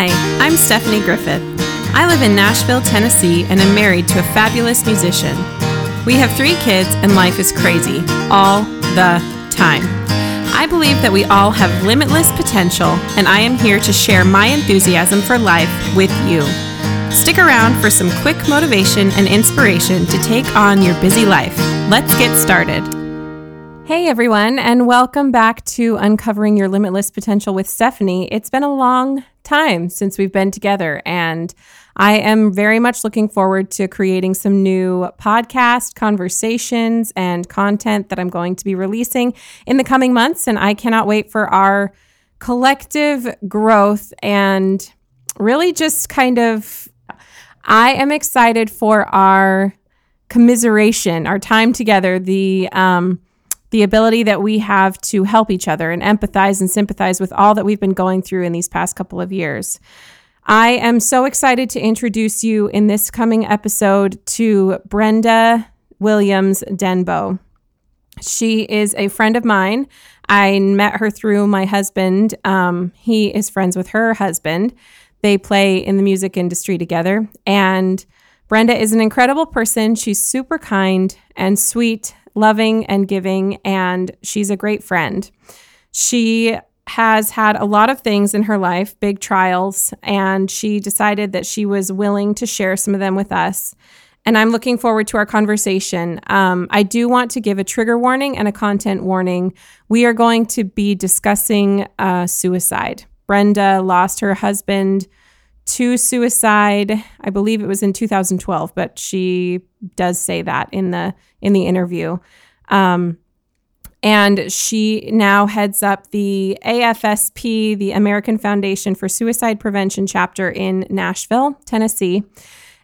Hi, I'm Stephanie Griffith. I live in Nashville, Tennessee, and am married to a fabulous musician. We have three kids, and life is crazy all the time. I believe that we all have limitless potential, and I am here to share my enthusiasm for life with you. Stick around for some quick motivation and inspiration to take on your busy life. Let's get started. Hey everyone, and welcome back to Uncovering Your Limitless Potential with Stephanie. It's been a long time since we've been together, and I am very much looking forward to creating some new podcast conversations and content that I'm going to be releasing in the coming months. And I cannot wait for our collective growth and really just kind of, I am excited for our commiseration, our time together, the, um, the ability that we have to help each other and empathize and sympathize with all that we've been going through in these past couple of years. I am so excited to introduce you in this coming episode to Brenda Williams Denbo. She is a friend of mine. I met her through my husband. Um, he is friends with her husband. They play in the music industry together. And Brenda is an incredible person. She's super kind and sweet loving and giving, and she's a great friend. She has had a lot of things in her life, big trials, and she decided that she was willing to share some of them with us. And I'm looking forward to our conversation. Um, I do want to give a trigger warning and a content warning. We are going to be discussing uh, suicide. Brenda lost her husband to suicide. I believe it was in 2012, but she does say that in the in the interview. Um, and she now heads up the AFSP, the American Foundation for Suicide Prevention chapter in Nashville, Tennessee.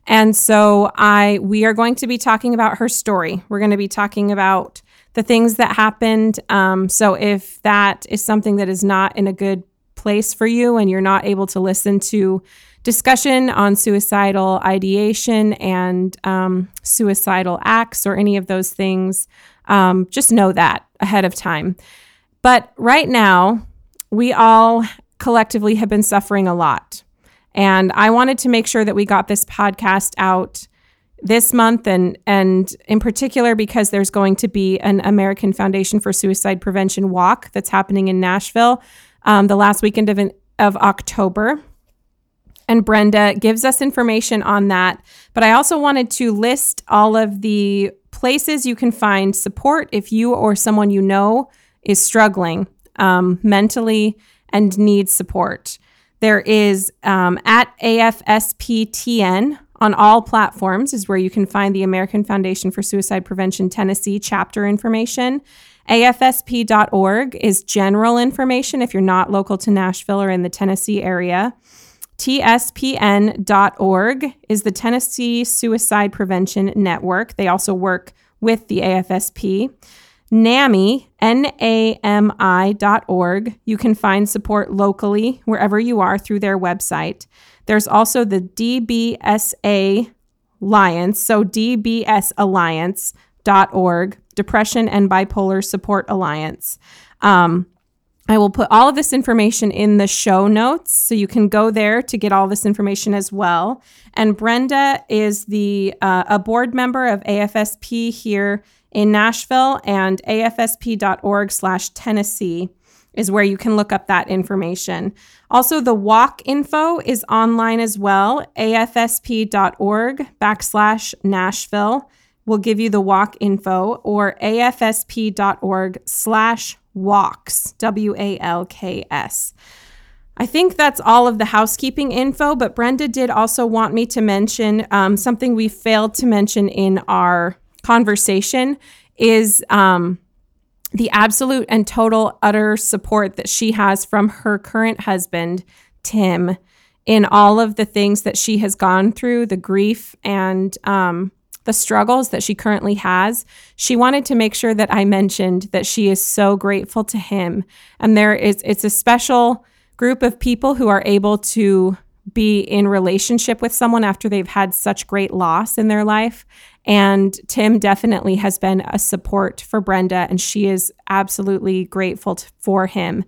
And so I we are going to be talking about her story. We're going to be talking about the things that happened. Um, so if that is something that is not in a good place for you and you're not able to listen to discussion on suicidal ideation and um, suicidal acts or any of those things, um, just know that ahead of time. But right now, we all collectively have been suffering a lot. And I wanted to make sure that we got this podcast out this month and and in particular because there's going to be an American Foundation for Suicide Prevention walk that's happening in Nashville um, the last weekend of, of October. And Brenda gives us information on that. But I also wanted to list all of the places you can find support if you or someone you know is struggling um, mentally and needs support. There is um, at AFSPTN on all platforms, is where you can find the American Foundation for Suicide Prevention Tennessee chapter information. AFSP.org is general information if you're not local to Nashville or in the Tennessee area. TSPN.org is the Tennessee Suicide Prevention Network. They also work with the AFSP. NAMI, N-A-M-I dot. You can find support locally wherever you are through their website. There's also the DBSA Alliance, so dbsalliance.org, Depression and Bipolar Support Alliance. Um, I will put all of this information in the show notes so you can go there to get all this information as well. And Brenda is the uh, a board member of AFSP here in Nashville and afsp.org/tennessee is where you can look up that information. Also, the walk info is online as well. afsp.org backslash Nashville will give you the walk info or afsp.org slash walks, W A L K S. I think that's all of the housekeeping info, but Brenda did also want me to mention um, something we failed to mention in our conversation is um, the absolute and total utter support that she has from her current husband, Tim, in all of the things that she has gone through, the grief and um, the struggles that she currently has, she wanted to make sure that I mentioned that she is so grateful to him. And there is, it's a special group of people who are able to be in relationship with someone after they've had such great loss in their life. And Tim definitely has been a support for Brenda, and she is absolutely grateful for him.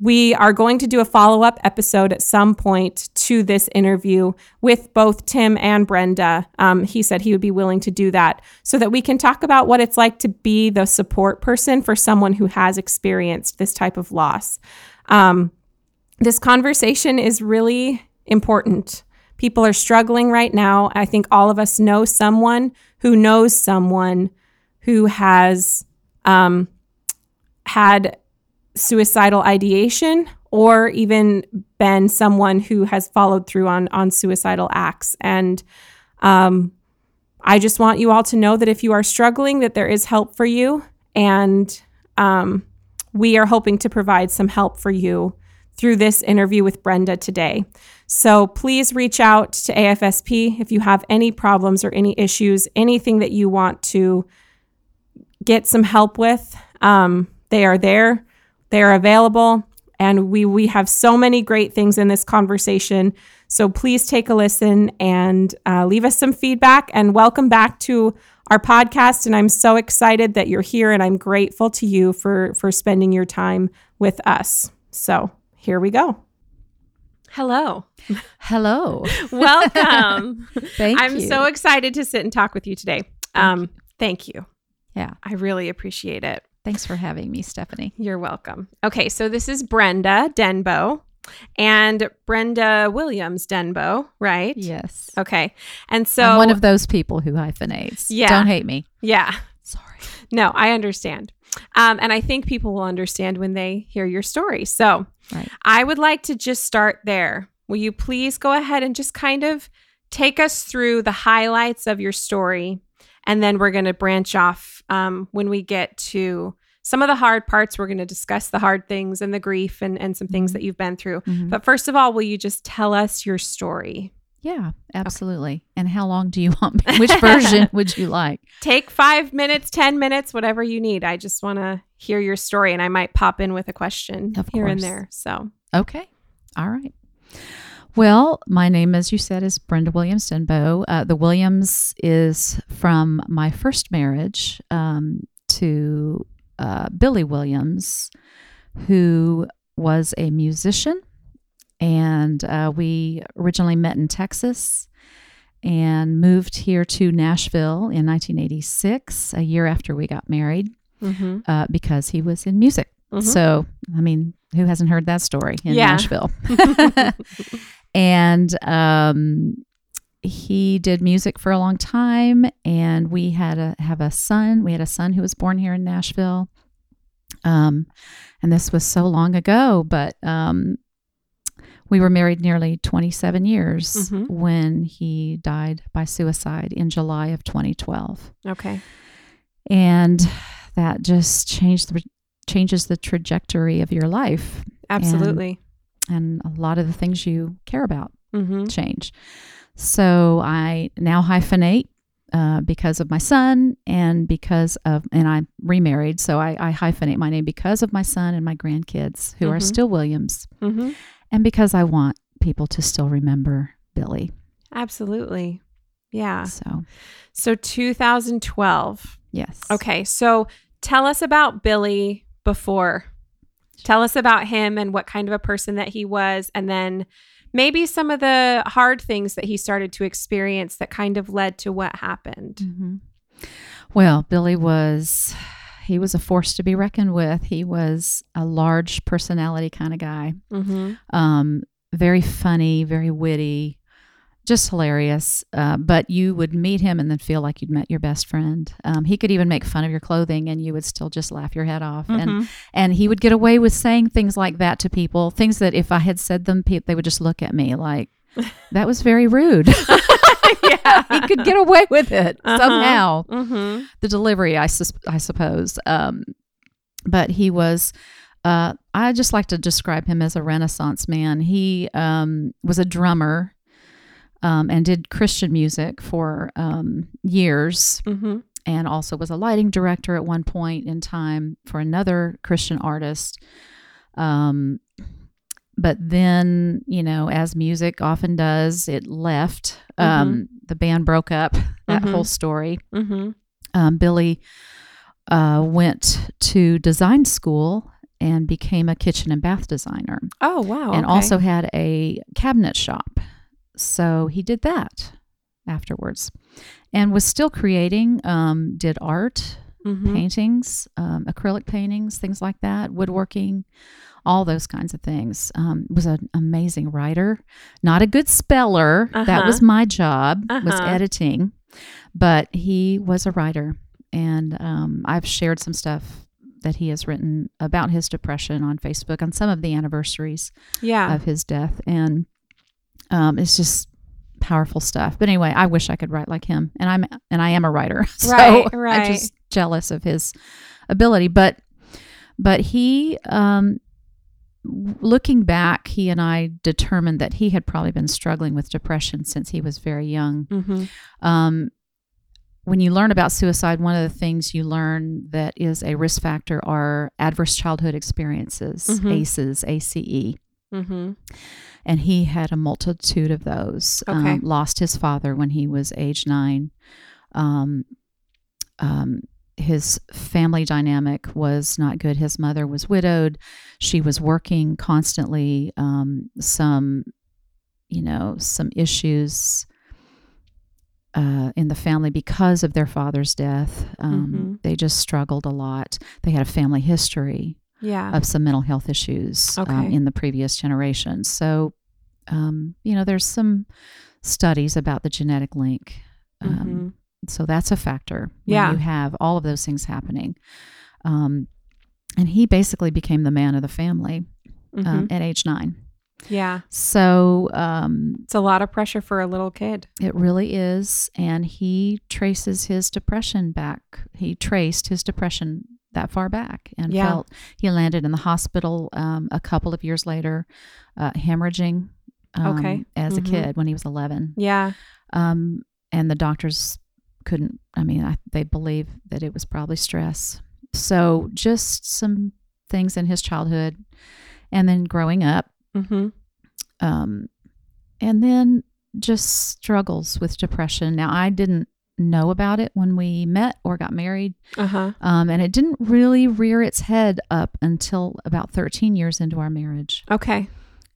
We are going to do a follow up episode at some point to this interview with both Tim and Brenda. Um, he said he would be willing to do that so that we can talk about what it's like to be the support person for someone who has experienced this type of loss. Um, this conversation is really important. People are struggling right now. I think all of us know someone who knows someone who has um, had suicidal ideation or even been someone who has followed through on on suicidal acts. And um, i just want you all to know that if you are struggling that there is help for you. And um, we are hoping to provide some help for you through this interview with brenda today. So please reach out to afsp if you have any problems or any issues anything that you want to get some help with. Um, they are there they are available, and we we have so many great things in this conversation. So please take a listen and uh, leave us some feedback. And welcome back to our podcast. And I'm so excited that you're here, and I'm grateful to you for for spending your time with us. So here we go. Hello. Hello. Welcome. Thank you. I'm so excited to sit and talk with you today. Um, thank you. Yeah. I really appreciate it. Thanks for having me, Stephanie. You're welcome. Okay, so this is Brenda Denbo and Brenda Williams Denbo, right? Yes. Okay. And so I'm one of those people who hyphenates. Yeah. Don't hate me. Yeah. Sorry. No, I understand. Um, and I think people will understand when they hear your story. So Right. I would like to just start there. Will you please go ahead and just kind of take us through the highlights of your story? And then we're going to branch off um, when we get to some of the hard parts. We're going to discuss the hard things and the grief and, and some things Mhm. that you've been through. Mhm. But first of all, will you just tell us your story? Yeah, absolutely. And how long do you want me? Which version would you like? Take five minutes, 10 minutes, whatever you need. I just want to hear your story and I might pop in with a question Of here and there. So, Okay. All right. Well, my name, as you said, is Brenda Williams Denbo. Uh, the Williams is from my first marriage um, to uh, Billy Williams, who was a musician. And uh, we originally met in Texas and moved here to Nashville in 1986, a year after we got married, mm-hmm. uh, because he was in music. Mhm. So, I mean, who hasn't heard that story in Yeah. Nashville? and um, he did music for a long time, and we had a have a son. We had a son who was born here in Nashville. Um, and this was so long ago, but um, we were married nearly 27 years Mhm. when he died by suicide in July of 2012 okay. and that just changed the changes the trajectory of your life Absolutely. And a lot of the things you care about mm-hmm. change so i now hyphenate uh, because of my son and because of and i'm remarried so I, I hyphenate my name because of my son and my grandkids who are Mhm. still williams Mm-hmm. and because i want people to still remember billy Absolutely. Yeah. so So 2012. yes Okay. So tell us about Billy before. Tell us about him and what kind of a person that he was. And then maybe some of the hard things that he started to experience that kind of led to what happened. hmm Well, Billy was he was a force to be reckoned with. He was a large personality kind of guy. Mm-hmm. Um, very funny, very witty, just hilarious. Uh, but you would meet him and then feel like you'd met your best friend. Um, he could even make fun of your clothing, and you would still just laugh your head off. And Mm-hmm. and he would get away with saying things like that to people. Things that if I had said them, pe- they would just look at me like that was very rude. yeah. he could get away with it Uh-huh. somehow Mm-hmm. the delivery, I, sus- I suppose. Um, but he was, uh, I just like to describe him as a Renaissance man. He um, was a drummer um, and did Christian music for um, years, Mm-hmm. and also was a lighting director at one point in time for another Christian artist. Um, but then, you know, as music often does, it left. Um, the band broke up. That Mhm. whole story Mm-hmm. um, Billy uh, went to design school and became a kitchen and bath designer Oh wow. and okay. also had a cabinet shop. So he did that afterwards and was still creating, um, did art, Mhm. paintings, um, acrylic paintings, things like that, woodworking, all those kinds of things. Um, was an amazing writer, not a good speller. That Uh-huh. was my job, was Uh-huh. editing, but he was a writer. And um, I've shared some stuff that he has written about his depression on Facebook on some of the anniversaries Yeah. of his death. And um, it's just powerful stuff. But anyway, I wish I could write like him, and I'm and I am a writer, so Right, I'm just jealous of his ability. But but he, um, looking back, he and I determined that he had probably been struggling with depression since he was very young. hmm Um, when you learn about suicide, one of the things you learn that is a risk factor are adverse childhood experiences, Mhm. ACEs, ACE hmm and he had a multitude of those. Okay. Um, lost his father when he was age nine. Um, um, his family dynamic was not good. His mother was widowed. She was working constantly. Um, some, you know, some issues uh, in the family because of their father's death. Um, They just struggled a lot. They had a family history Yeah. of some mental health issues um, in the previous generation. So, um, you know, there's some studies about the genetic link. Um, Mhm. So that's a factor. When Yeah. You have all of those things happening. Um, and he basically became the man of the family um, Mhm. at age nine. yeah. So um, It's a lot of pressure for a little kid. it really is. And he traces his depression back. He traced his depression that far back and Yeah. felt he landed in the hospital um, a couple of years later, uh, hemorrhaging um, Okay. as a Mhm. kid when he was 11. Yeah. Um, and the doctors couldn't, I mean, I, they believe that it was probably stress. So just some things in his childhood and then growing up hmm um, and then just struggles with depression. Now, I didn't know about it when we met or got married, Uh huh. um, and it didn't really rear its head up until about 13 years into our marriage. Okay.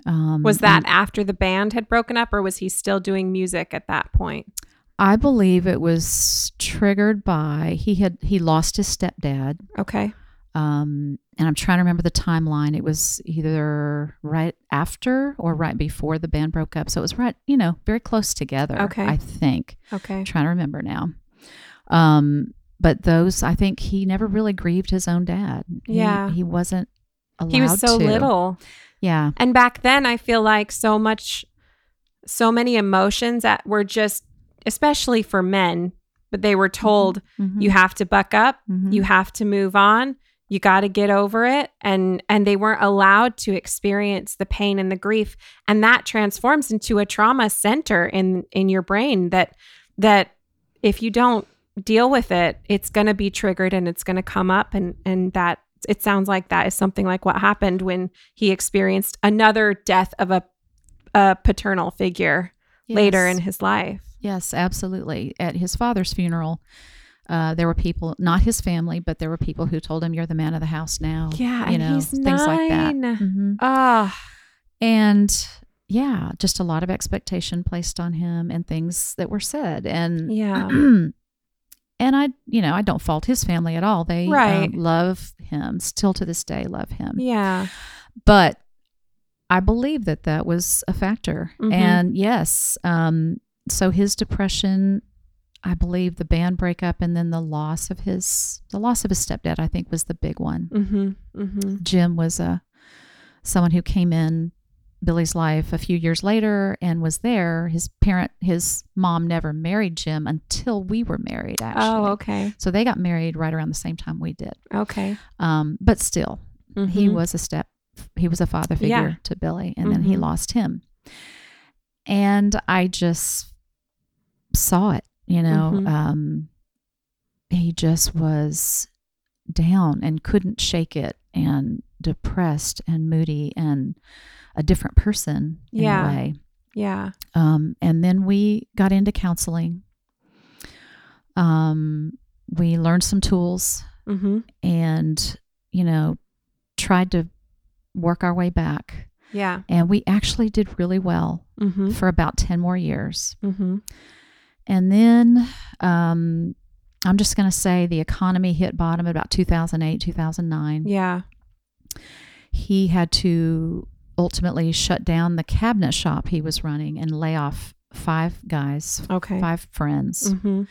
Um, Was that and after the band had broken up, or was he still doing music at that point? I believe it was triggered by he had he lost his stepdad. Okay. Um, and I'm trying to remember the timeline. It was either right after or right before the band broke up. So it was right, you know, very close together. Okay. I think. Okay. trying to remember now. Um, but those, I think he never really grieved his own dad. Yeah. he wasn't allowed He was so to. little. Yeah, And back then, I feel like so much, so many emotions that were just, especially for men, but they were told Mhm. you have to buck up, Mhm. you have to move on, you got to get over it, and and they weren't allowed to experience the pain and the grief, and that transforms into a trauma center in in your brain that that if you don't deal with it, it's going to be triggered and it's going to come up, and and that it sounds like that is something like what happened when he experienced another death of a a paternal figure later in his life. Yes, absolutely. At his father's funeral, uh, there were people, not his family, but there were people who told him, "You're the man of the house now." Yeah, you and know, he's things like that. nine. Ah, And yeah, just a lot of expectation placed on him and things that were said. And Yeah. and I, you know, I don't fault his family at all. They um, Right. love him, still to this day love him. yeah. But I believe that that was a factor. Mhm. And yes, um, so his depression, I believe the band breakup and then the loss of his the loss of his stepdad, I think was the big one. Mm-hmm. Mm-hmm. Jim was a someone who came in Billy's life a few years later and was there. His parent, his mom, never married Jim until we were married. Actually, Oh, okay. so they got married right around the same time we did. Okay. Um, but still, he Mhm. was a step. He was a father figure Yeah. to Billy, and then he Mhm. lost him. And I just saw it. You know, Mhm. um, he just was down and couldn't shake it, and depressed and moody and a different person in Yeah. a way. Yeah. Um, and then we got into counseling. Um, we learned some tools Mm-hmm. and, you know, tried to work our way back. Yeah. And we actually did really well Mm-hmm. for about 10 more years. Mm-hmm. And then um, I'm just going to say the economy hit bottom about 2008, 2009. Yeah. He had to ultimately shut down the cabinet shop he was running and lay off five guys, Okay. five friends. Mm-hmm.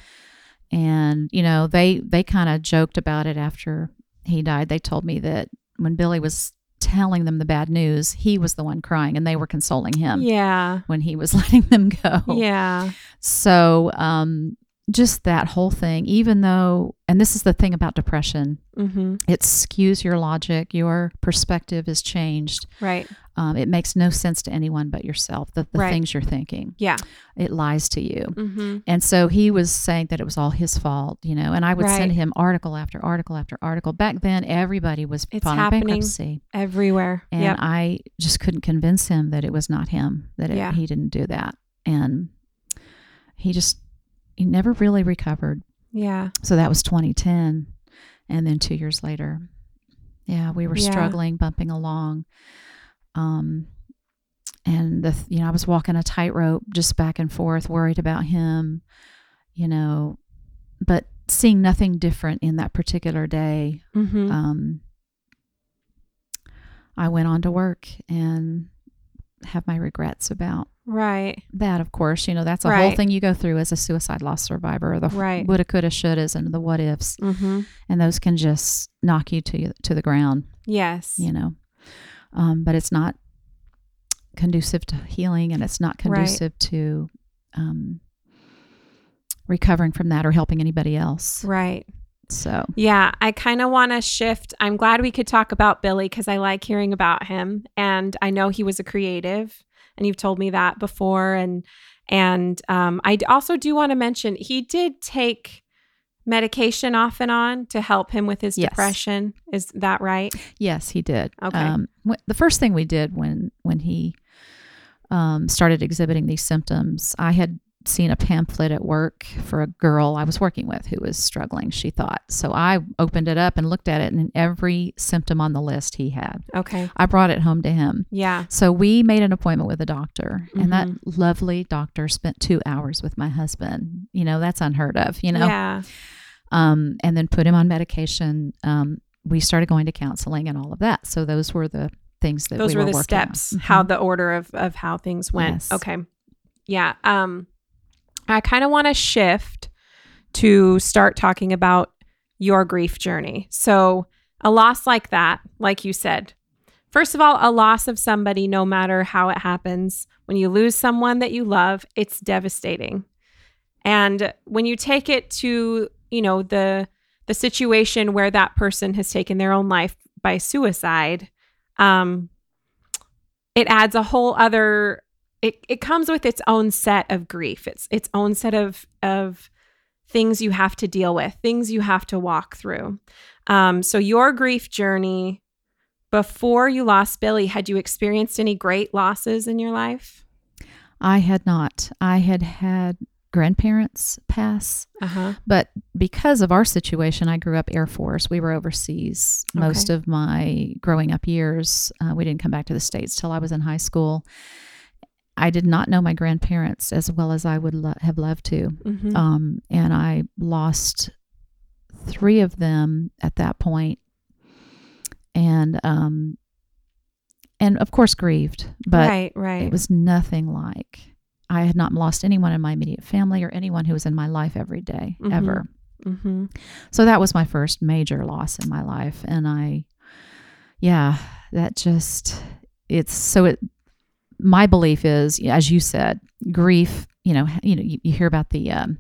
And, you know, they, they kind of joked about it after he died. They told me that when Billy was telling them the bad news, he was the one crying and they were consoling him Yeah. when he was letting them go. Yeah. So, um, just that whole thing, even though, and this is the thing about depression, Mm-hmm. it skews your logic, your perspective is changed. Right. Um, it makes no sense to anyone but yourself, the, the Right. things you're thinking. Yeah. It lies to you. Mm-hmm. And so he was saying that it was all his fault, you know, and I would Right. send him article after article after article. Back then, everybody was It's filing happening bankruptcy. Everywhere. And yep. I just couldn't convince him that it was not him, that it, Yeah. he didn't do that. And he just, he never really recovered. Yeah. So that was 2010. And then two years later, yeah, we were Yeah. struggling, bumping along. Um, and the, you know, I was walking a tightrope just back and forth, worried about him, you know, but seeing nothing different in that particular day. Mm-hmm. Um, I went on to work and have my regrets about right. that. Of course, you know that's a whole thing you go through as a suicide loss survivor. The Right. woulda, coulda, shouldas, and the what ifs, Mm-hmm. and those can just knock you to to the ground. Yes. You know, um, but it's not conducive to healing, and it's not Right. conducive to um, recovering from that or helping anybody else. Right. So Yeah, I kind of want to shift. I'm glad we could talk about Billy because I like hearing about him, and I know he was a creative, and you've told me that before. And and um, I also do want to mention he did take medication off and on to help him with his Yes. depression. Is that right? Yes, he did. Okay. Um, wh- the first thing we did when when he um, started exhibiting these symptoms, I had seen a pamphlet at work for a girl I was working with who was struggling. She thought so. I opened it up and looked at it, and every symptom on the list he had. Okay. I brought it home to him. Yeah. So we made an appointment with a doctor, and that Mm-hmm. lovely doctor spent two hours with my husband. You know, that's unheard of. You know, Yeah. um, and then put him on medication. Um, we started going to counseling and all of that. So those were the things that Those we were were the steps, Mhm. how the order of of how things went. Yes. Okay. Yeah. Um I kind of want to shift to start talking about your grief journey. So, a loss like that, like you said. First of all, a loss of somebody no matter how it happens, when you lose someone that you love, it's devastating. And when you take it to, you know, the the situation where that person has taken their own life by suicide, um, it adds a whole other. It it comes with its own set of grief. It's its own set of of things you have to deal with, things you have to walk through. Um, so your grief journey before you lost Billy, had you experienced any great losses in your life? I had not. I had had grandparents pass, Uh huh. but because of our situation, I grew up Air Force. We were overseas most of my growing up years. Uh, we didn't come back to the states till I was in high school. I did not know my grandparents as well as I would lo- have loved to. hmm um, and I lost three of them at that point, and um, and of course grieved, but right, right. it was nothing like I had not lost anyone in my immediate family or anyone who was in my life every day, Mhm. ever. hmm So that was my first major loss in my life, and I, yeah, that just it's so it. My belief is, as you said, grief. You know, you know, you, you hear about the um,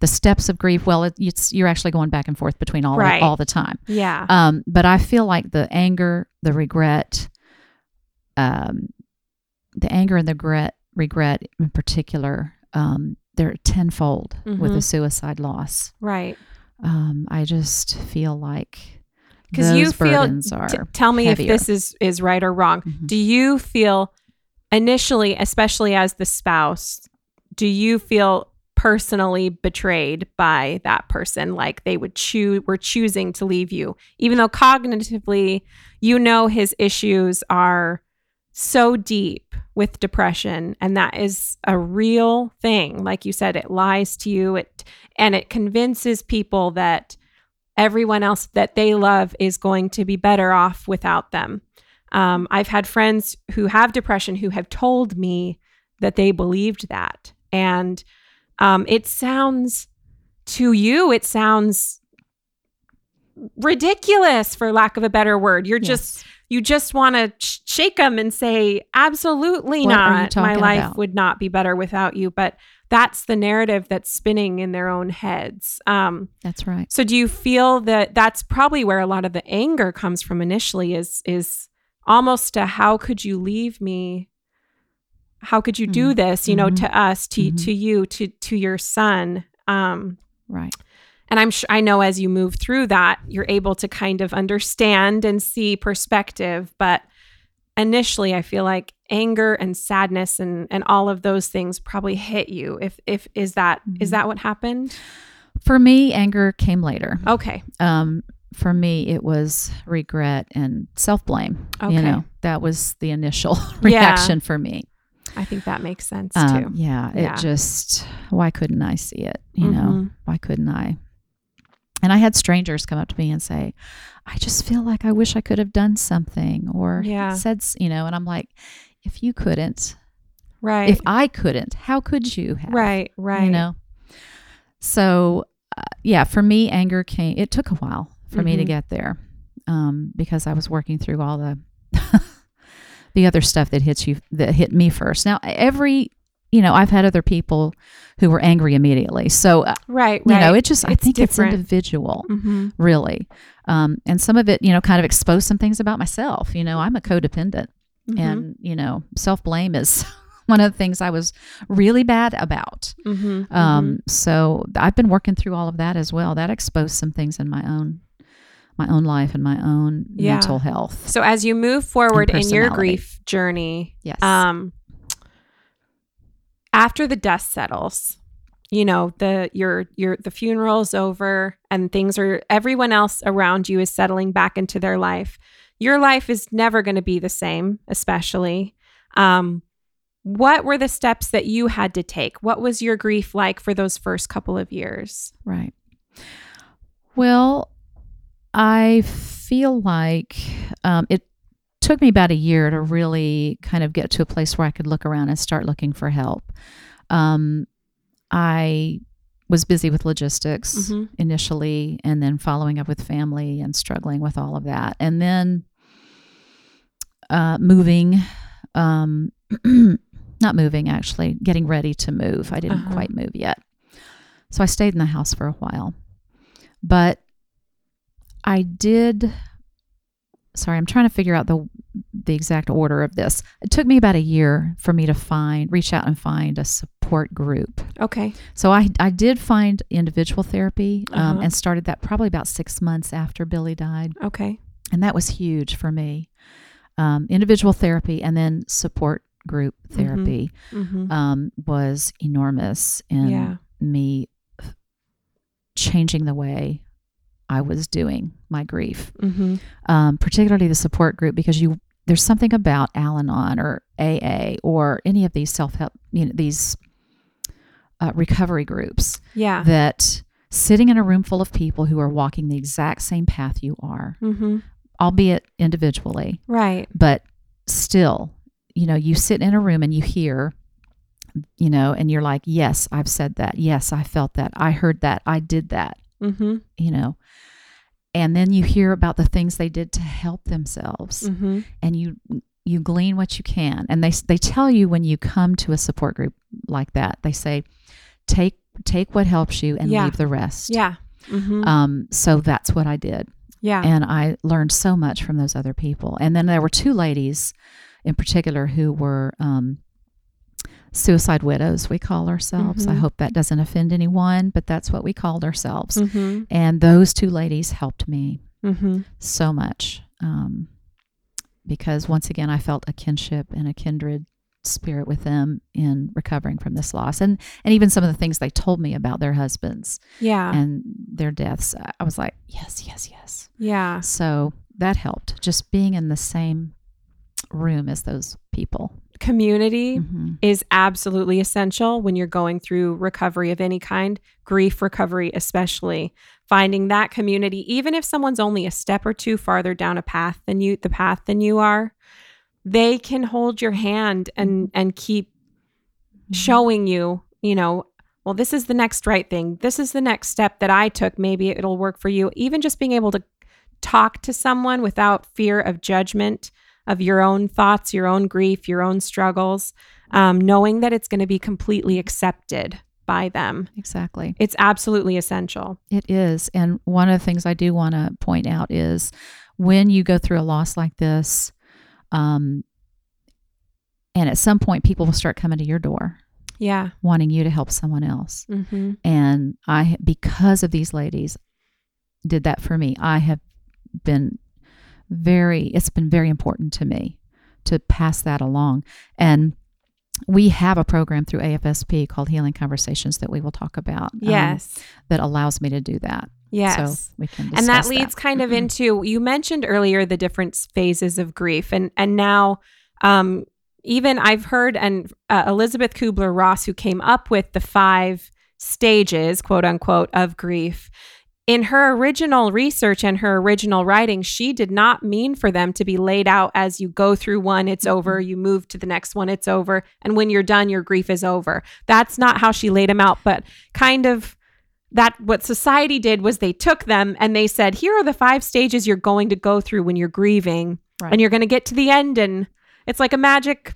the steps of grief. Well, it, it's you're actually going back and forth between all Right. all the time. Yeah. Um, but I feel like the anger, the regret, um, the anger and the regret, regret in particular, um, they're tenfold with a suicide loss. right. Um, I just feel like Because you feel. t- tell me heavier. if this is is right or wrong. Mhm. Do you feel initially, especially as the spouse, do you feel personally betrayed by that person? Like they would choose were choosing to leave you even though cognitively you know his issues are so deep with depression and that is a real thing. Like you said it lies to you. It and it convinces people that everyone else that they love is going to be better off without them um, i've had friends who have depression who have told me that they believed that. And um, it sounds to you it sounds ridiculous for lack of a better word. You're just you just want to sh- shake them and say absolutely What not. My life about? would not be better without you. But that's the narrative that's spinning in their own heads. Um, That's right. so do you feel that that's probably where a lot of the anger comes from initially is is almost a how could you leave me how could you do Mhm. this you know Mhm. to us to Mhm. to you to to your son um Right. and I'm sure I know as you move through that, you're able to kind of understand and see perspective. But initially, I feel like anger and sadness and and all of those things probably hit you. If if is that is Mhm. that what happened? For me, anger came later. Okay, Um, for me, it was regret and self blame. Okay. You know, that was the initial reaction for me. I think that makes sense Um, too. yeah, Yeah. it just, why couldn't I see it? You know, Mhm. why couldn't I? And I had strangers come up to me and say, I just feel like I wish I could have done something or Yeah. said, you know, and I'm like, if you couldn't, Right, if I couldn't, how could you have? right, right. You know? So, uh, yeah, for me, anger came, it took a while for me to Mhm. get there um, because I was working through all the, the other stuff that hits you, that hit me first. Now, every, you know, I've had other people who were angry immediately. So, uh, right, you right. know, it just, I think different. it's individual, hmm really. Um, and some of it, you know, kind of exposed some things about myself. You know, I'm a codependent Mm-hmm. and, you know, self blame is one of the things I was really bad about. hmm Um, so I've been working through all of that as well. That exposed some things in my own, my own life and my own Yeah. mental health. So as you move forward in your grief journey, Yes. um after the dust settles you know the your your the funeral's over and things are everyone else around you is settling back into their life your life is never going to be the same especially um what were the steps that you had to take what was your grief like for those first couple of years Right. Well, I feel like um, it took me about a year to really kind of get to a place where I could look around and start looking for help. Um, I was busy with logistics Mhm. initially and then following up with family and struggling with all of that. And then uh, moving, um, not moving actually, getting ready to move. I didn't Uh-huh. quite move yet. So I stayed in the house for a while. But I did sorry, I'm trying to figure out the the exact order of this. It took me about a year for me to find reach out and find a support group. okay So I I did find individual therapy um, Uh-huh. and started that probably about six months after Billy died, okay and that was huge for me. Um, individual therapy and then support group therapy mm-hmm. um, was enormous in Yeah. me changing the way I was doing my grief, Mm-hmm. um, particularly the support group, because you there's something about Al-Anon or AA or any of these self help, you know, these uh, recovery groups yeah that sitting in a room full of people who are walking the exact same path you are, mm-hmm. albeit individually, right but still, you know, you sit in a room and you hear, you know, and you're like, yes, I've said that. Yes, I felt that. I heard that. I did that, mm-hmm. you know. And then you hear about the things they did to help themselves Mm-hmm. and you you glean what you can. And they they tell you when you come to a support group like that, they say take take what helps you and Yeah. leave the rest. yeah mm-hmm. Um so that's what I did yeah and I learned so much from those other people. And then there were two ladies in particular who were um, suicide widows, we call ourselves. I Mhm. hope that doesn't offend anyone, but that's what we called ourselves. mm-hmm. And those two ladies helped me Mm-hmm. so much um, because once again, I felt a kinship and a kindred spirit with them in recovering from this loss and and even some of the things they told me about their husbands Yeah. and their deaths i was like yes yes yes yeah. so that helped just being in the same room as those people Community Mhm. is absolutely essential when you're going through recovery of any kind, grief recovery especially. Finding that community, even if someone's only a step or two farther down a path than you, the path than you are, they can hold your hand and and keep showing you, you know, well, this is the next right thing. This is the next step that I took. Maybe it'll work for you. Even just being able to talk to someone without fear of judgment of your own thoughts, your own grief, your own struggles, um, knowing that it's going to be completely accepted by them. exactly It's absolutely essential. It is. And one of the things I do want to point out is when you go through a loss like this, um, and at some point people will start coming to your door Yeah. wanting you to help someone else. Mm-hmm. And I, because of these ladies, did that for me. I have been very, it's been very important to me to pass that along. And we have a program through AFSP called Healing Conversations that we will talk about. um, Yes. that allows me to do that. yes. So we can and that leads kind of into you mentioned earlier the different phases of grief and and now um even i've heard and uh, elizabeth kubler ross who came up with the five stages quote unquote of grief in her original research and her original writing she did not mean for them to be laid out as you go through one it's mm-hmm. over you move to the next one it's over and when you're done your grief is over. That's not how she laid them out but kind of that what society did was they took them and they said here are the five stages you're going to go through when you're grieving Right. and you're going to get to the end and it's like a magic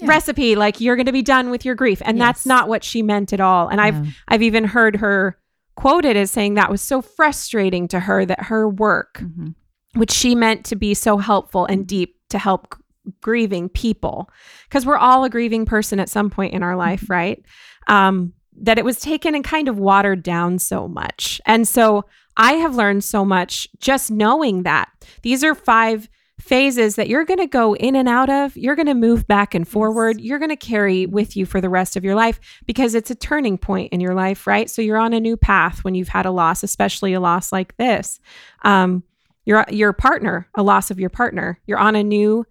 Yeah. recipe like you're going to be done with your grief. And that's not what she meant at all. And i've i've even heard her quoted as saying that was so frustrating to her that her work Mhm. which she meant to be so helpful and deep to help g- grieving people. Because we're all a grieving person at some point in our life right? Um, that it was taken and kind of watered down so much. And so i have learned so much just knowing that. These are five phases that you're going to go in and out of you're going to move back and forward you're going to carry with you for the rest of your life because it's a turning point in your life right so you're on a new path when you've had a loss especially a loss like this um, your your partner, a loss of your partner. You're on a new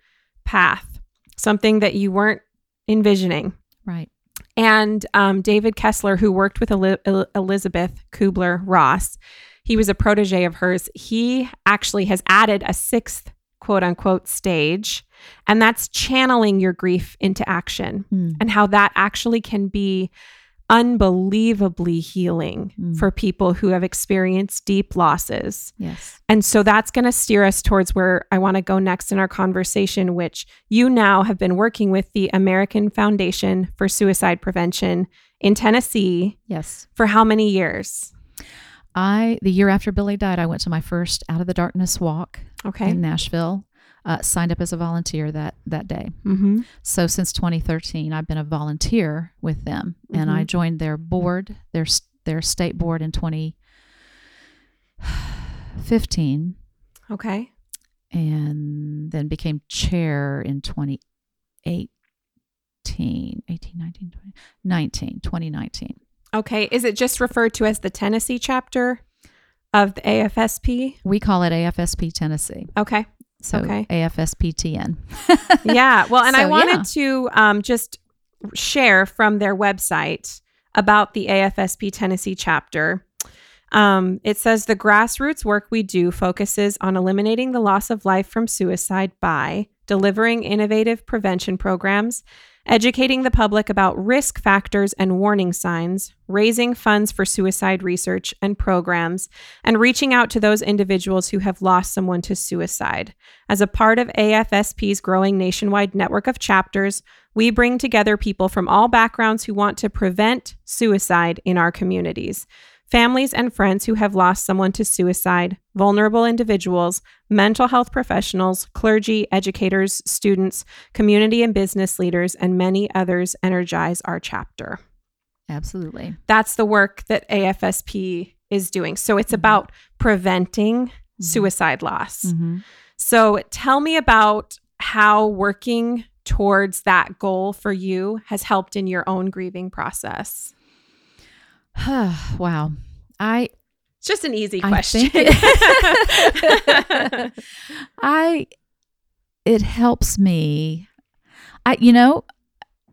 path, something that you weren't envisioning. Right. And um, David Kessler, who worked with El- Elizabeth Kubler Ross, he was a protege of hers. He actually has added a sixth quote unquote stage, and that's channeling your grief into action Mm. and how that actually can be unbelievably healing Mm. for people who have experienced deep losses. Yes. And so that's going to steer us towards where I want to go next in our conversation, which you now have been working with the American Foundation for Suicide Prevention in Tennessee Yes. for how many years? I the year after Billy died, I went to my first Out of the Darkness walk Okay. in Nashville. Uh, signed up as a volunteer that that day. Mm-hmm. So since 2013, I've been a volunteer with them, and I joined their board, their their state board in 2015, Okay. and then became chair in 2018, 18, 19, 20, 19, 2019. Okay. Is it just referred to as the Tennessee chapter of the AFSP? We call it AFSP Tennessee. Okay. So Okay. AFSPTN. yeah. Well, and I wanted yeah. to um, just share from their website about the AFSP Tennessee chapter. Um, it says the grassroots work we do focuses on eliminating the loss of life from suicide by delivering innovative prevention programs, educating the public about risk factors and warning signs, raising funds for suicide research and programs, and reaching out to those individuals who have lost someone to suicide. As a part of AFSP's growing nationwide network of chapters, we bring together people from all backgrounds who want to prevent suicide in our communities. Families and friends who have lost someone to suicide, vulnerable individuals, mental health professionals, clergy, educators, students, community and business leaders, and many others energize our chapter. Absolutely. That's the work that AFSP is doing. So it's Mhm. about preventing Mhm. suicide loss. Mhm. So tell me about how working towards that goal for you has helped in your own grieving process? wow. I It's just an easy I question. think I it helps me. I you know,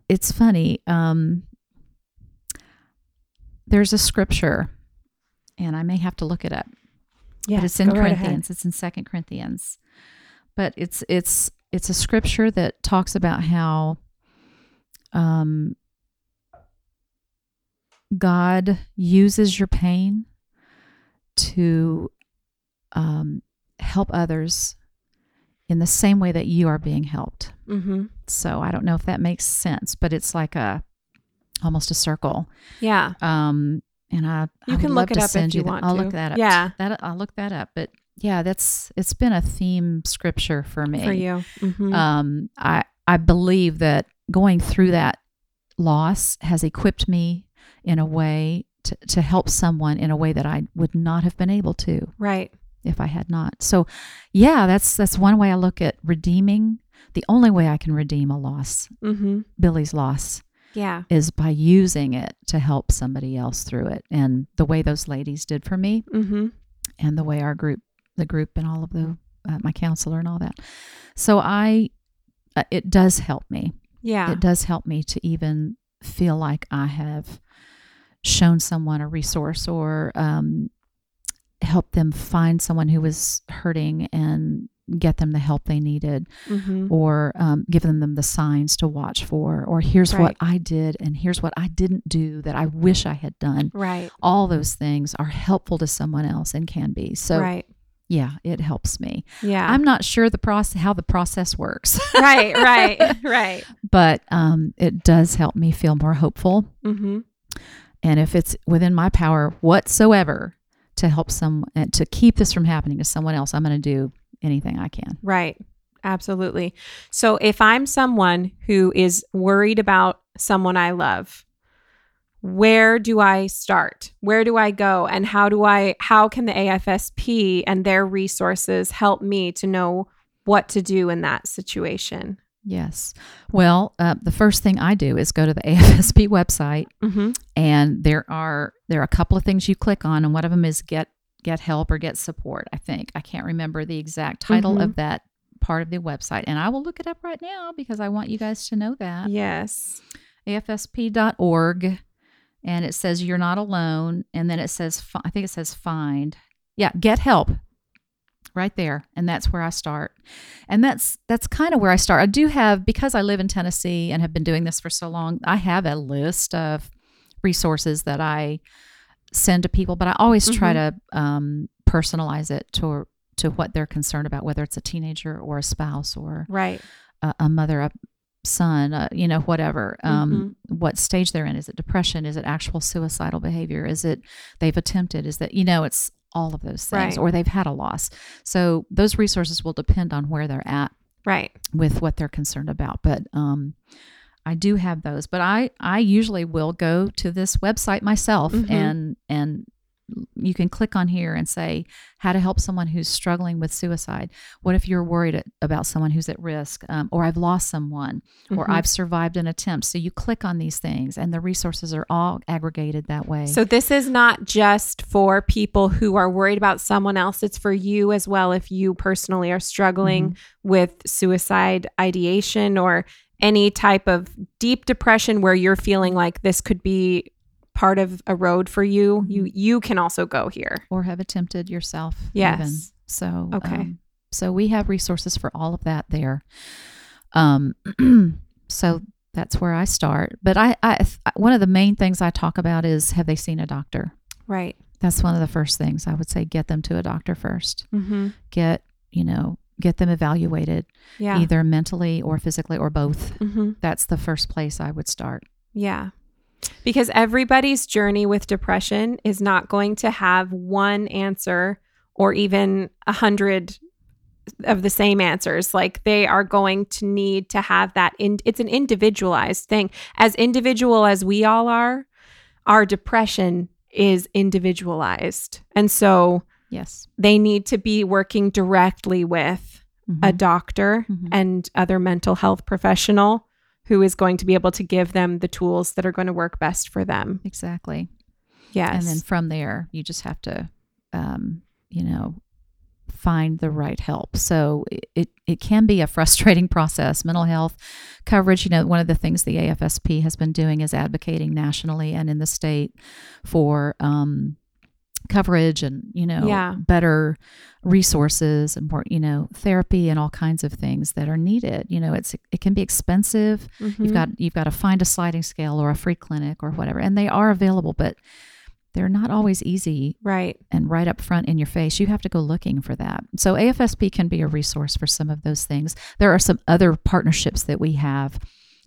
it's funny. Um there's a scripture and I may have to look it up. yeah, but it's in go right. Corinthians. It's in Second Corinthians. But it's it's it's a scripture that talks about how um God uses your pain to um, help others in the same way that you are being helped. Mm-hmm. So I don't know if that makes sense, but it's like a almost a circle. Yeah. Um, and I You I can look it up if you that. want I'll to. look that up. Yeah. that I'll look that up. But yeah, that's it's been a theme scripture for me. For you. Mhm. Um, I I believe that going through that loss has equipped me in a way to, to help someone in a way that I would not have been able to right. if I had not. So, yeah, that's that's one way I look at redeeming. The only way I can redeem a loss, Mm-hmm. Billy's loss, Yeah. is by using it to help somebody else through it. And the way those ladies did for me, Mm-hmm. and the way our group, the group, and all of the uh, my counselor and all that. So I, uh, it does help me. Yeah. It does help me to even feel like I have shown someone a resource or um, help them find someone who was hurting and get them the help they needed Mm-hmm. or um, give them the signs to watch for or here's Right. what i did and here's what i didn't do that i wish i had done Right. all those things are helpful to someone else and can be so right. yeah it helps me Yeah. i'm not sure the process how the process works right. Right. Right. but um, it does help me feel more hopeful Mm-hmm. And if it's within my power whatsoever to help some and to keep this from happening to someone else i'm going to do anything i can Right. Absolutely. So if I'm someone who is worried about someone I love, where do I start? Where do I go? And how do I how can the AFSP and their resources help me to know what to do in that situation? Yes well uh, the first thing i do is go to the afsp website Mm-hmm. and there are there are a couple of things you click on and one of them is get get help or get support i think i can't remember the exact title Mhm. of that part of the website and i will look it up right now because i want you guys to know that Yes. afsp.org and it says you're not alone and then it says i think it says find yeah get help right there and that's where i start and that's that's kind of where i start i do have because i live in tennessee and have been doing this for so long i have a list of resources that i send to people but i always try to um, personalize it to to what they're concerned about whether it's a teenager or a spouse or Right. a, a mother, a son, uh, you know, whatever. Um, What stage they're in? Is it depression? Is it actual suicidal behavior? Is it they've attempted? Is that you know, it's all of those things, Right. or they've had a loss. So those resources will depend on where they're at Right. with what they're concerned about. But um, I do have those. But I I usually will go to this website myself Mhm. and and you can click on here and say how to help someone who's struggling with suicide. What if you're worried about someone who's at risk, um, or I've lost someone, or Mhm. I've survived an attempt? So you click on these things, and the resources are all aggregated that way. So this is not just for people who are worried about someone else. It's for you as well if you personally are struggling Mm-hmm. with suicide ideation or any type of deep depression where you're feeling like this could be part of a road for you. You you can also go here. or have attempted yourself. Yes. Even. So Okay. um, so we have resources for all of that there. Um, so that's where I start. But I, I, one of the main things I talk about is have they seen a doctor? Right. That's one of the first things I would say. Get them to a doctor first. Mm-hmm. Get you know get them evaluated Yeah. either mentally or physically or both. Mm-hmm. That's the first place I would start. Yeah. Because everybody's journey with depression is not going to have one answer or even a hundred of the same answers. Like they are going to need to have that. In, it's an individualized thing. As individual as we all are, our depression is individualized. And so Yes. they need to be working directly with a Mhm. doctor Mhm. and other mental health professional who is going to be able to give them the tools that are going to work best for them. exactly. Yes. And then from there, you just have to, um, you know, find the right help. So it, it, it can be a frustrating process. Mental health coverage, you know, one of the things the AFSP has been doing is advocating nationally and in the state for um, coverage and, you know, Yeah. better resources and more, you know, therapy and all kinds of things that are needed. You know, it's it can be expensive. Mhm. You've got you've got to find a sliding scale or a free clinic or whatever, and they are available, but they're not always easy right. and right up front in your face. You have to go looking for that. So AFSP can be a resource for some of those things. There are some other partnerships that we have.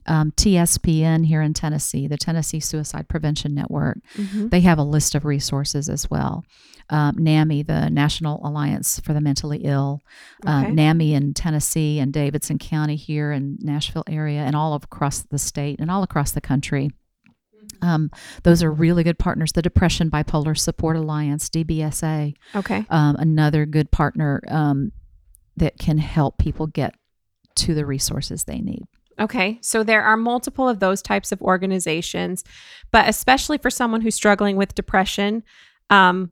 Um, TSPN here in Tennessee, the Tennessee Suicide Prevention Network, Mhm. they have a list of resources as well. Um, NAMI, the National Alliance for the Mentally Ill, Okay. um, NAMI in Tennessee and Davidson County here in Nashville area, and all across the state and all across the country. Um, those are really good partners. The Depression Bipolar Support Alliance, DBSA, Okay. um, another good partner um, that can help people get to the resources they need. Okay. So there are multiple of those types of organizations, but especially for someone who's struggling with depression, um,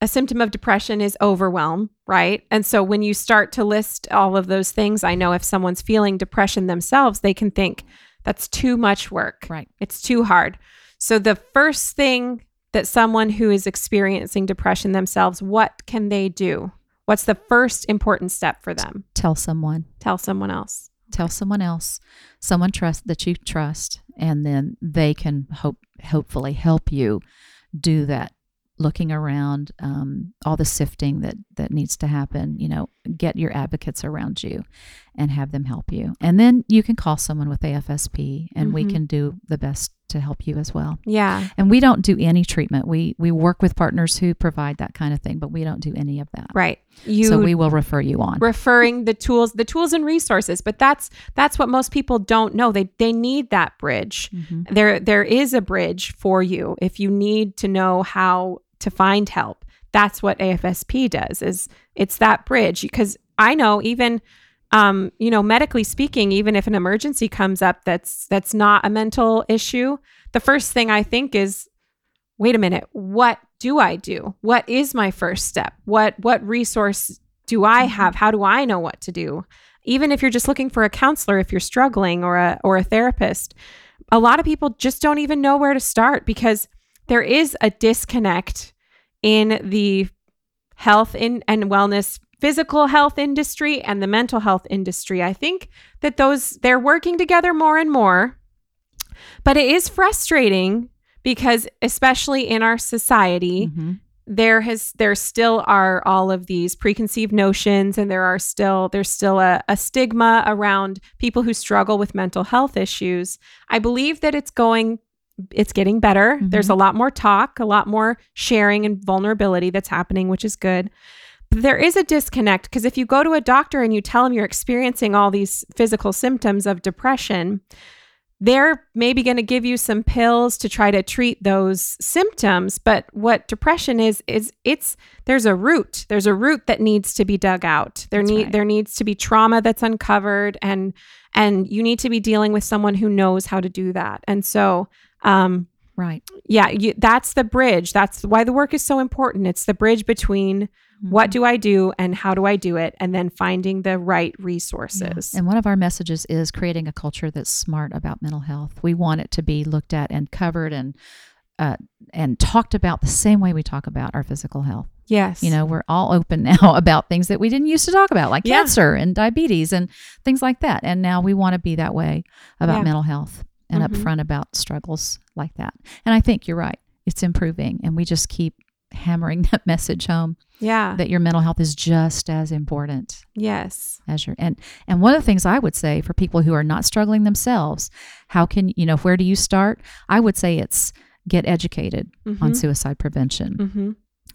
a symptom of depression is overwhelm, right? And so when you start to list all of those things, I know if someone's feeling depression themselves, they can think that's too much work. Right. It's too hard. So the first thing that someone who is experiencing depression themselves, what can they do? What's the first important step for them? Tell someone. Tell someone else. Tell someone else someone trust that you trust and then they can hope hopefully help you do that looking around um, all the sifting that that needs to happen you know get your advocates around you and have them help you and then you can call someone with afsp and we Mhm. can do the best to help you as well. Yeah. and we don't do any treatment. We we work with partners who provide that kind of thing but we don't do any of that. Right. You so we will refer you on. referring the tools the tools and resources but that's that's what most people don't know. They they need that bridge. Mhm. there there is a bridge for you. If you need to know how to find help that's what afsp does is it's that bridge. Because i know even um, you know medically speaking even if an emergency comes up that's that's not a mental issue the first thing i think is wait a minute what do i do? What is my first step? What what resource do i have? How do i know what to do? Even if you're just looking for a counselor if you're struggling or a or a therapist a lot of people just don't even know where to start because there is a disconnect in the health in, and wellness physical health industry and the mental health industry i think that those they're working together more and more but it is frustrating because especially in our society Mhm. there has there still are all of these preconceived notions and there are still there's still a, a stigma around people who struggle with mental health issues i believe that it's going it's getting better Mhm. there's a lot more talk a lot more sharing and vulnerability that's happening which is good there is a disconnect because if you go to a doctor and you tell them you're experiencing all these physical symptoms of depression they're maybe going to give you some pills to try to treat those symptoms. But what depression is is it's there's a root. There's a root that needs to be dug out. There That's need right. there needs to be trauma that's uncovered and and you need to be dealing with someone who knows how to do that. And so um right yeah you, that's the bridge that's why the work is so important it's the bridge between what do i do and how do i do it and then finding the right Yeah. resources And one of our messages is creating a culture that's smart about mental health. We want it to be looked at and covered and uh, and talked about the same way we talk about our physical health. yes You know, we're all open now about things that we didn't used to talk about, like Yeah. cancer and diabetes and things like that. And now we want to be that way about Yeah. mental health and Mhm. upfront about struggles like that. And I think you're right; it's improving, and we just keep hammering that message home yeah that your mental health is just as important yes as your and and one of the things I would say for people who are not struggling themselves, how can you know where do you start? I would say it's get educated on Mhm. suicide prevention. mm-hmm.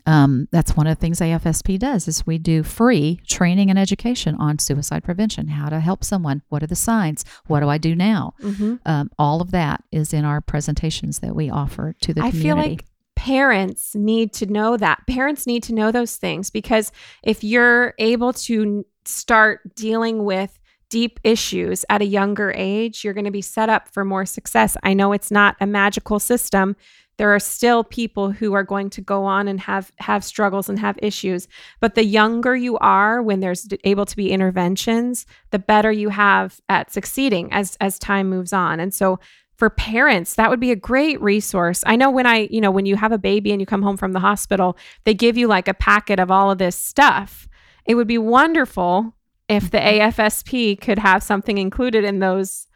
Um, that's one of the things AFSP does is we do free training and education on suicide prevention, how to help someone, what are the signs, what do I do now? Mm-hmm. Um, all of that is in our presentations that we offer to the I community. feel like parents need to know that. Parents need to know those things because if you're able to start dealing with deep issues at a younger age, you're going to be set up for more success. I know it's not a magical system. There are still people who are going to go on and have have struggles and have issues, but the younger you are when there's able to be interventions, the better you have at succeeding as as time moves on. And so for parents, that would be a great resource. I know when I, you know, when you have a baby and you come home from the hospital, they give you like a packet of all of this stuff. It would be wonderful if the Mm-hmm. AFSP could have something included in those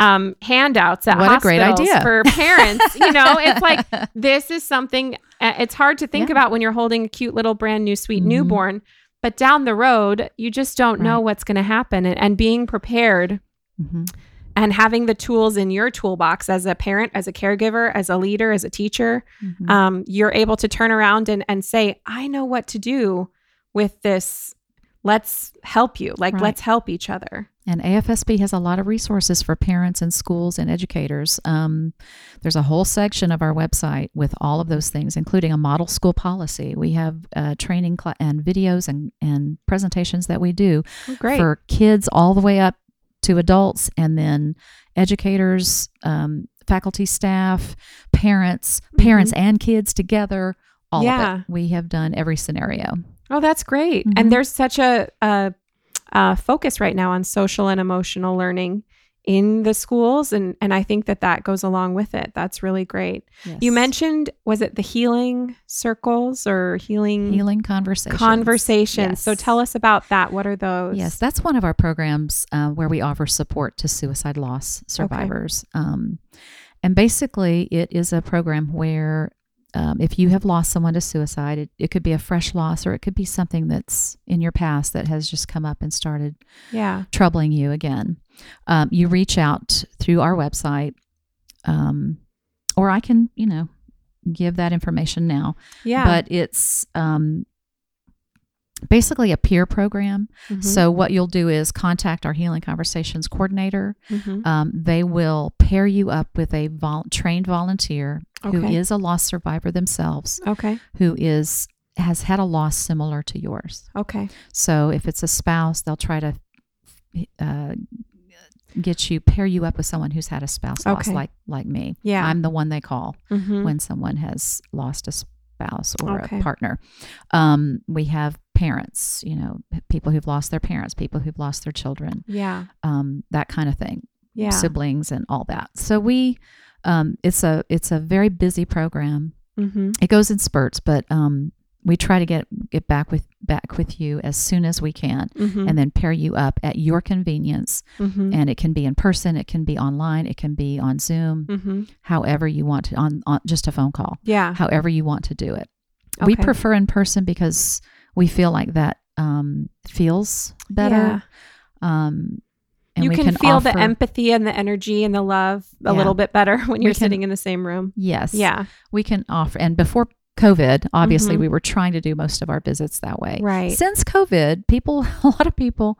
um, handouts at What a great idea. for parents. you know, it's like this is something. uh, It's hard to think Yeah. about when you're holding a cute little brand new sweet Mhm. newborn, but down the road, you just don't know what's going to happen. And, and being prepared Mhm. and having the tools in your toolbox as a parent, as a caregiver, as a leader, as a teacher, Mhm. um, you're able to turn around and, and say, I know what to do with this. Let's help you. Like, Right. let's help each other. And AFSP has a lot of resources for parents and schools and educators. Um, there's a whole section of our website with all of those things, including a model school policy. We have uh, training cla- and videos and, and presentations that we do Oh, for kids all the way up to adults, and then educators, um, faculty, staff, parents, parents and kids together. All of Mm-hmm. It. We have done every scenario. oh, that's great. Mhm. And there's such a, a, a focus right now on social and emotional learning in the schools. And, and I think that that goes along with it. That's really great. You mentioned, was it the healing circles or healing, healing conversations. conversations? So tell us about that. What are those? Yes, that's one of our programs uh, where we offer support to suicide loss survivors. Um, and basically, it is a program where um, if you have lost someone to suicide, it, it could be a fresh loss or it could be something that's in your past that has just come up and started Yeah. troubling you again. Um, you reach out through our website, um, or I can, you know, give that information now. Yeah. But it's um, basically a peer program. Mhm. So what you'll do is contact our Healing Conversations coordinator. Mhm. Um, they will pair you up with a vol- trained volunteer who Okay. is a loss survivor themselves, Okay. who is has had a loss similar to yours. Okay. So if it's a spouse, they'll try to uh, get you pair you up with someone who's had a spouse loss, like like me. Yeah. I'm the one they call Mhm. when someone has lost a spouse or Okay. a partner. Um, we have parents, you know, people who've lost their parents, people who've lost their children, yeah. um, that kind of thing, Yeah. siblings and all that. So we, um, it's a it's a very busy program. mm-hmm. It goes in spurts, but um, we try to get get back with back with you as soon as we can, Mm-hmm. and then pair you up at your convenience. mm-hmm. And it can be in person, it can be online, it can be on Zoom, Mm-hmm. however you want to on, on just a phone call Yeah. however you want to do it. We prefer in person because we feel like that um, feels better. Um, and you we can, feel the empathy and the energy and the love a Yeah. little bit better when you're can- sitting in the same room. Yes. Yeah. We can offer. And before COVID, obviously, Mhm. we were trying to do most of our visits that way. Right. Since COVID, people, a lot of people,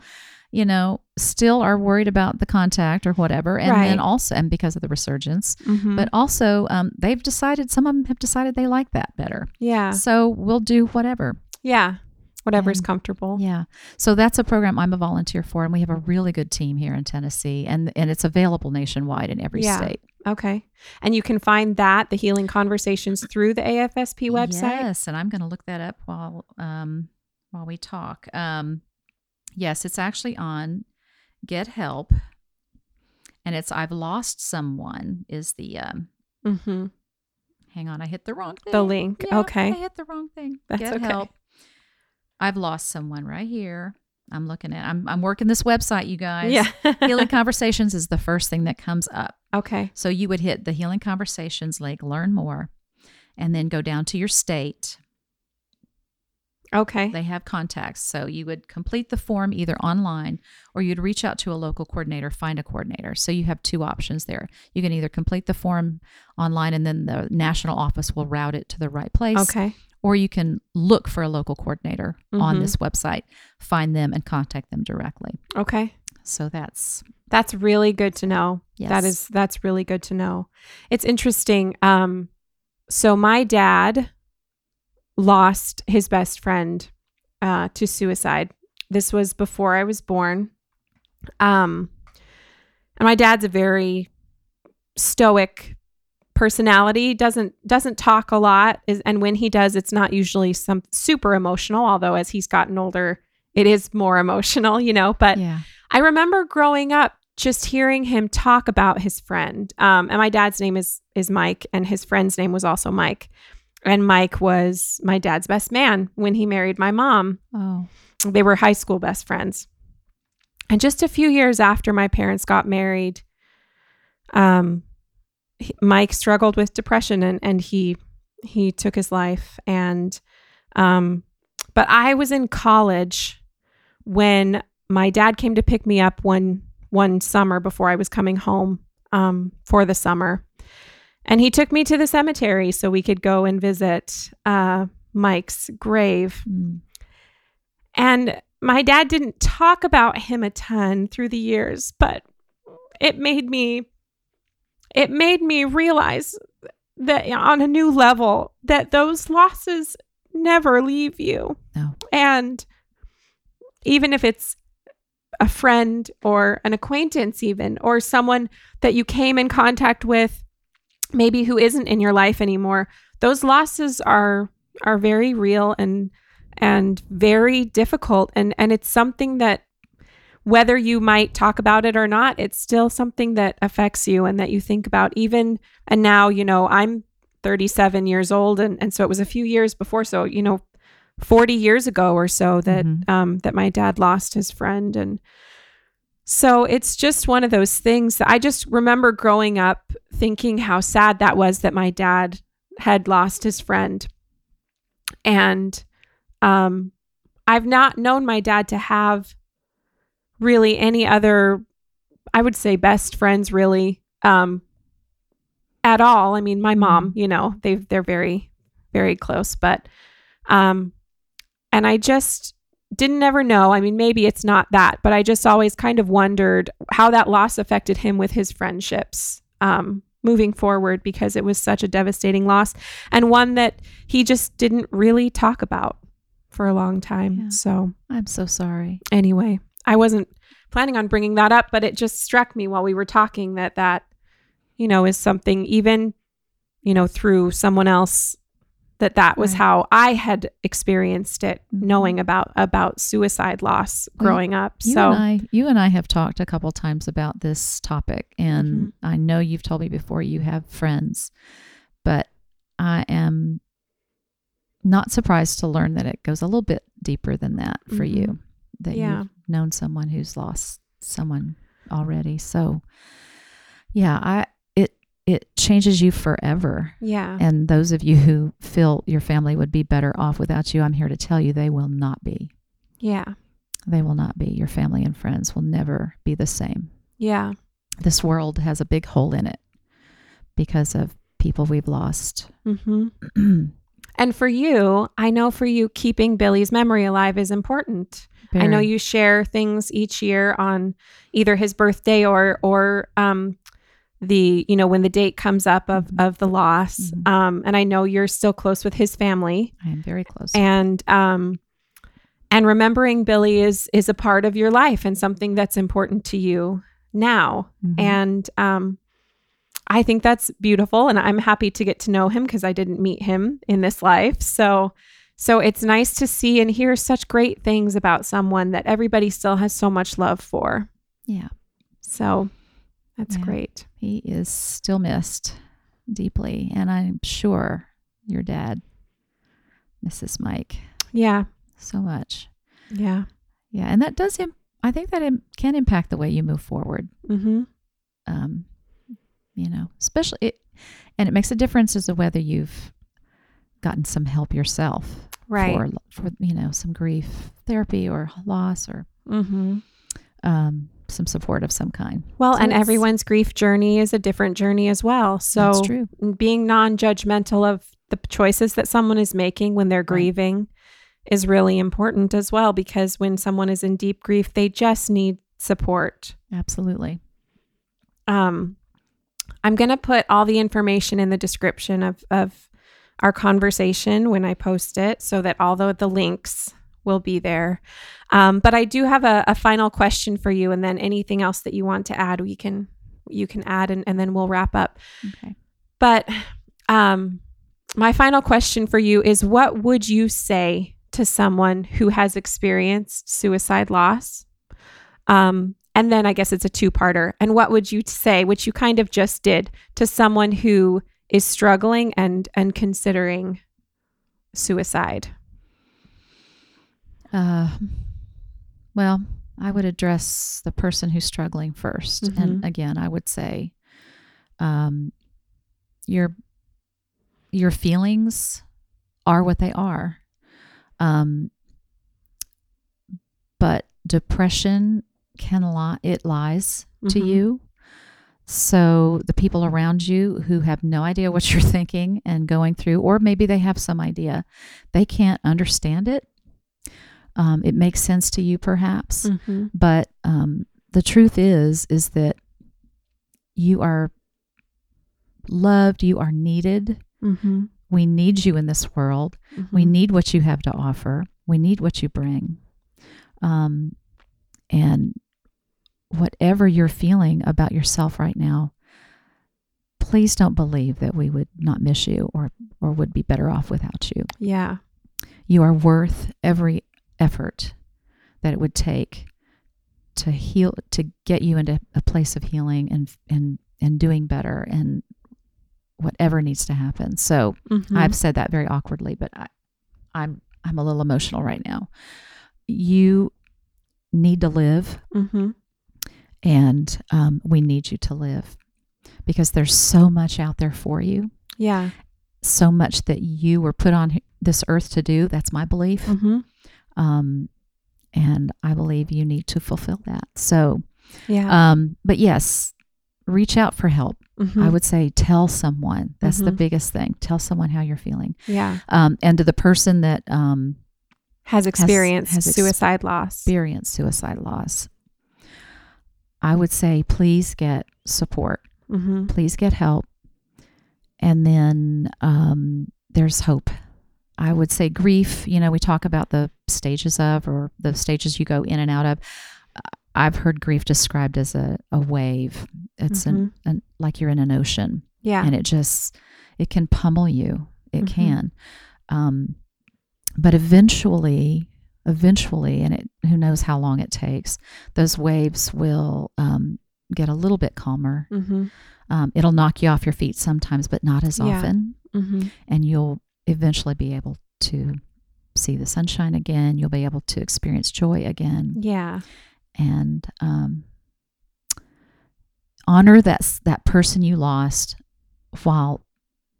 you know, still are worried about the contact or whatever. And then also, and because of the resurgence, Mhm. but also um, they've decided, some of them have decided they like that better. yeah. So we'll do whatever. Yeah. Whatever's And- comfortable. Yeah. So that's a program I'm a volunteer for, and we have a really good team here in Tennessee, and and it's available nationwide in every Yeah. state. Okay. And you can find that, the healing conversations, through the AFSP website. Yes, and I'm going to look that up while um while we talk. Um, yes, it's actually on Get Help, and it's I've lost someone is the um. Mm-hmm. Hang on, I hit the wrong thing. The link. Yeah, Okay. I hit the wrong thing. That's Get okay. Help. I've lost someone right here. I'm looking at. I'm I'm working this website, you guys. Yeah. Healing Conversations is the first thing that comes up. okay. So you would hit the Healing Conversations link, learn more, and then go down to your state. Okay. They have contacts. So you would complete the form either online or you'd reach out to a local coordinator, find a coordinator. So you have two options there. You can either complete the form online and then the national office will route it to the right place. Okay. Or you can look for a local coordinator on Mhm. this website, find them and contact them directly. Okay. So that's That's really good to know. That Yes. is that's really good to know. It's interesting. Um so my dad lost his best friend uh to suicide This was before I was born. Um, and my dad's a very stoic personality doesn't doesn't talk a lot is, and when he does it's not usually some super emotional although as he's gotten older it is more emotional you know but yeah. i remember growing up just hearing him talk about his friend um, and my dad's name is is mike and his friend's name was also mike and mike was my dad's best man when he married my mom Oh. they were high school best friends. And just a few years after my parents got married, um, he- Mike struggled with depression and, and he he took his life. And um, but I was in college when my dad came to pick me up one one summer before I was coming home um, for the summer, and he took me to the cemetery so we could go and visit uh, Mike's grave. Mm. And my dad didn't talk about him a ton through the years, but it made me it made me realize that on a new level that those losses never leave you. No. And even if it's a friend or an acquaintance even or someone that you came in contact with maybe who isn't in your life anymore, those losses are are very real and and very difficult and and it's something that whether you might talk about it or not it's still something that affects you and that you think about even and now you know i'm 37 years old and and so it was a few years before so you know 40 years ago or so that Mhm. um that my dad lost his friend and so it's just one of those things that I just remember growing up thinking how sad that was that my dad had lost his friend. And um, I've not known my dad to have really any other, I would say, best friends really um, at all. I mean, my mom, you know, they they're very, very close, but um, and I just didn't ever know. I mean, maybe it's not that, but I just always kind of wondered how that loss affected him with his friendships um, moving forward because it was such a devastating loss and one that he just didn't really talk about for a long time. Yeah. So, I'm so sorry. anyway, I wasn't planning on bringing that up, but it just struck me while we were talking that that, you know, is something even, you know, through someone else that that was Right. how I had experienced it, Mhm. knowing about about suicide loss Well, growing up. You so and I, you and I have talked a couple times about this topic, and Mhm. I know you've told me before you have friends, but I am not surprised to learn that it goes a little bit deeper than that for Mhm. you. That Yeah. Known someone who's lost someone already. So, yeah, I it it changes you forever. yeah, And those of you who feel your family would be better off without you, I'm here to tell you they will not be. yeah, They will not be. Your family and friends will never be the same. yeah, This world has a big hole in it because of people we've lost. hmm And for you, I know for you, keeping Billy's memory alive is important. I know you share things each year on either his birthday or or um the you know when the date comes up of Mhm. of the loss. Mhm. Um and I know you're still close with his family I am very close. and um and remembering Billy is is a part of your life and something that's important to you now. Mhm. And um I think that's beautiful and I'm happy to get to know him because I didn't meet him in this life. So so it's nice to see and hear such great things about someone that everybody still has so much love for. yeah, So that's Yeah. great. he is still missed deeply. And I'm sure your dad misses Mike Yeah. so much. Yeah. Yeah. And that does him. I think that Im- can impact the way you move forward. Mhm. um, you know, especially it, and it makes a difference as to whether you've gotten some help yourself Right. for, for you know some grief therapy or loss or mhm. um, some support of some kind. Well, So and everyone's grief journey is a different journey as well. So true. being non-judgmental of the choices that someone is making when they're grieving is really important as well because when someone is in deep grief they just need support Absolutely. um i'm going to put all the information in the description of of our conversation when i post it so that all the, the links will be there. Um, but I do have a, a final question for you, and then anything else that you want to add, we can you can add, and, and then we'll wrap up. Okay. But um, my final question for you is what would you say to someone who has experienced suicide loss? Um, and then I guess it's a two parter. And what would you say, which you kind of just did, to someone who is struggling and and considering suicide? Uh, well, I would address the person who's struggling 1st And again, I would say um, your your feelings are what they are. Um, but depression can lie, it lies to Mhm. you. So the people around you who have no idea what you're thinking and going through, or maybe they have some idea, they can't understand it. Um, it makes sense to you, perhaps, Mm-hmm. but um, the truth is, is that you are loved, you are needed. Mm-hmm. We need you in this world. We Mhm. need what you have to offer. We need what you bring. Um, and whatever you're feeling about yourself right now, please don't believe that we would not miss you or or would be better off without you. yeah. You are worth every effort that it would take to heal to get you into a place of healing and and and doing better and whatever needs to happen. So Mhm. I've said that very awkwardly, but I, I'm I'm a little emotional right now. You need to live, Mhm. And um, we need you to live because there's so much out there for you, yeah. so much that you were put on this earth to do. That's my belief, Mm-hmm. um, and I believe you need to fulfill that. So, Yeah. um, but yes, reach out for help. Mhm. I would say tell someone. That's the Mhm. biggest thing. Tell someone how you're feeling. yeah. Um, and to the person that um, Has experienced has ex- suicide loss. experienced suicide loss, I would say please get support, Mm-hmm. please get help. And then um, there's hope. I would say grief, you know, we talk about the stages of or the stages you go in and out of. Uh, I've heard grief described as a, a wave. It's an, an like you're in an ocean Yeah. and it just it can pummel you it Mhm. can um, but eventually eventually and it who knows how long it takes those waves will um, get a little bit calmer mm-hmm. um, it'll knock you off your feet sometimes but not as Yeah. often Mm-hmm. and you'll eventually be able to see the sunshine again you'll be able to experience joy again Yeah. and um, honor that, that person you lost while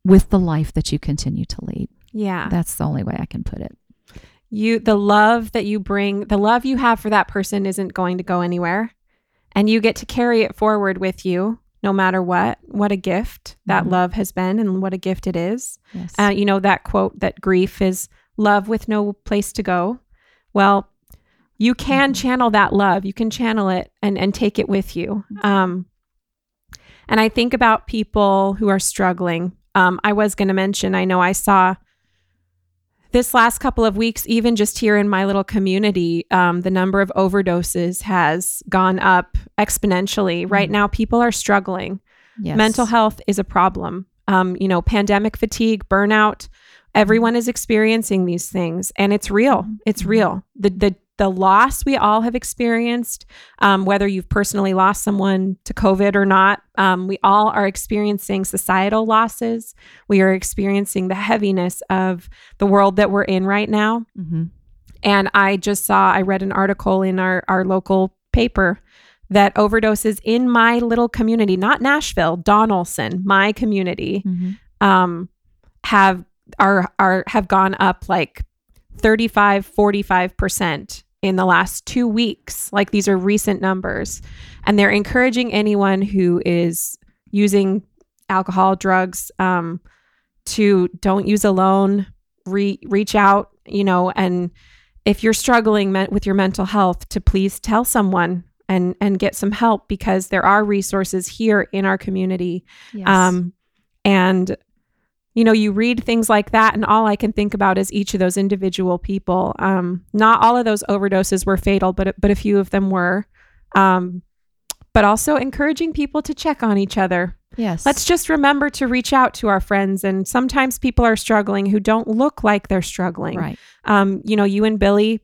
with the life that you continue to lead. Yeah. That's the only way I can put it. You the love that you bring the love you have for that person isn't going to go anywhere and you get to carry it forward with you no matter what what a gift that Mhm. love has been and what a gift it is Yes. uh, you know that quote that grief is love with no place to go well you can Mhm. channel that love you can channel it and and take it with you Mhm. um and i think about people who are struggling um i was going to mention i know i saw this last couple of weeks, even just here in my little community, um, the number of overdoses has gone up exponentially. Right Mhm. now, people are struggling. yes. Mental health is a problem. Um, you know, pandemic fatigue, burnout. Everyone is experiencing these things, and it's real. It's Mhm. real. The the the loss we all have experienced, um, whether you've personally lost someone to COVID or not, um, we all are experiencing societal losses. We are experiencing the heaviness of the world that we're in right now. Mhm. And I just saw, I read an article in our, our local paper that overdoses in my little community, not Nashville, Donelson, my community, Mhm. um, have are are have gone up like 35 45% in the last 2 weeks. Like these are recent numbers. And they're encouraging anyone who is using alcohol drugs um, to don't use alone re- reach out you know and if you're struggling me- with your mental health to please tell someone and and get some help because there are resources here in our community. Yes. um, and you know, you read things like that, and all I can think about is each of those individual people. Um, not all of those overdoses were fatal, but but a few of them were. Um, but also encouraging people to check on each other. Yes. Let's just remember to reach out to our friends. And sometimes people are struggling who don't look like they're struggling. right. Um, you know, you and Billy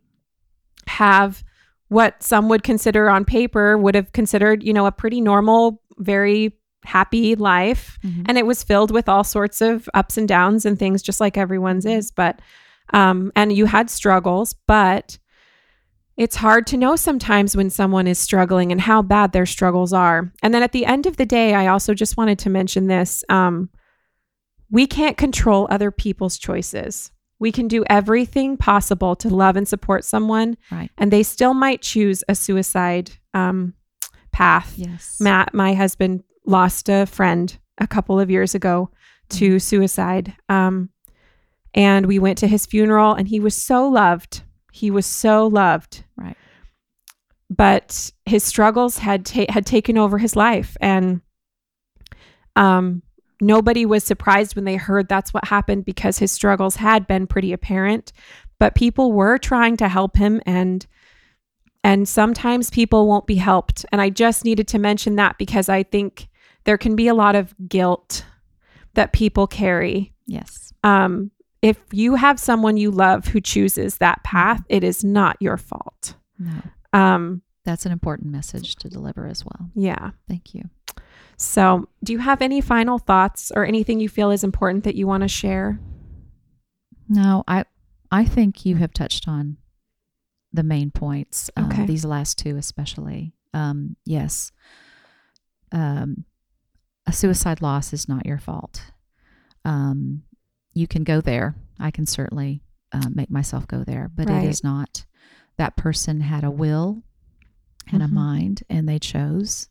have what some would consider on paper would have considered, you know, a pretty normal, very happy life. Mhm. And it was filled with all sorts of ups and downs and things just like everyone's is. But, um, and you had struggles, but it's hard to know sometimes when someone is struggling and how bad their struggles are. And then at the end of the day, I also just wanted to mention this. Um, we can't control other people's choices. We can do everything possible to love and support someone, Right. and they still might choose a suicide um, path. Yes. Matt, my husband, lost a friend a couple of years ago to suicide. Um, and we went to his funeral, and he was so loved. He was so loved. Right. But his struggles had ta- had taken over his life, and um, nobody was surprised when they heard that's what happened because his struggles had been pretty apparent. But people were trying to help him, and and sometimes people won't be helped. And I just needed to mention that because I think there can be a lot of guilt that people carry. Yes. Um, if you have someone you love who chooses that path, it is not your fault. No. Um, That's an important message to deliver as well. yeah. Thank you. So, do you have any final thoughts or anything you feel is important that you want to share? No, I I think you have touched on the main points. Um, Okay. These last two, especially. Um, yes. Um, a suicide loss is not your fault. Um, you can go there. I can certainly uh, make myself go there, but Right. it is not. That person had a will and Mhm. a mind, and they chose.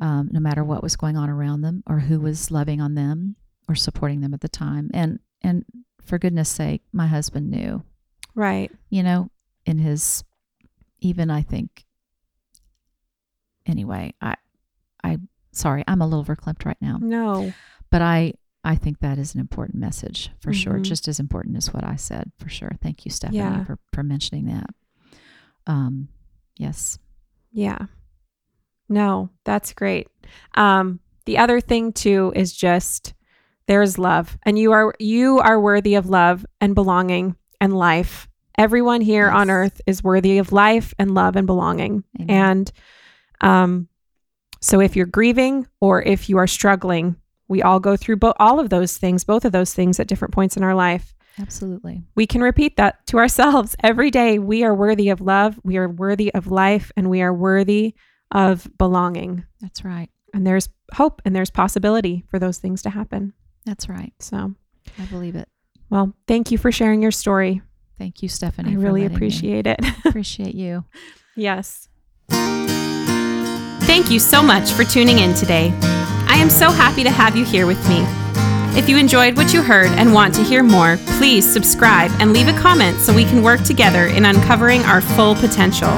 Um, no matter what was going on around them, or who was loving on them, or supporting them at the time, and and for goodness sake, my husband knew, Right. you know, in his, even I think, anyway, I, I, sorry, I'm a little verklempt right now, No. but I, I think that is an important message for sure, Mhm. just as important as what I said for sure. Thank you, Stephanie, Yeah. for, for mentioning that. Um, yes. Yeah. No, that's great. Um, the other thing too is just there's love, and you are you are worthy of love and belonging and life. Everyone here on earth is worthy of life and love and belonging. Amen. And um, so if you're grieving or if you are struggling, we all go through bo- all of those things, both of those things at different points in our life. Absolutely. We can repeat that to ourselves every day. We are worthy of love, we are worthy of life, and we are worthy of belonging. That's right. And there's hope and there's possibility for those things to happen. That's right. So, I believe it. well, thank you for sharing your story. Thank you, Stephanie. I really letting me. appreciate it. appreciate you. yes. Thank you so much for tuning in today. I am so happy to have you here with me. If you enjoyed what you heard and want to hear more, please subscribe and leave a comment so we can work together in uncovering our full potential.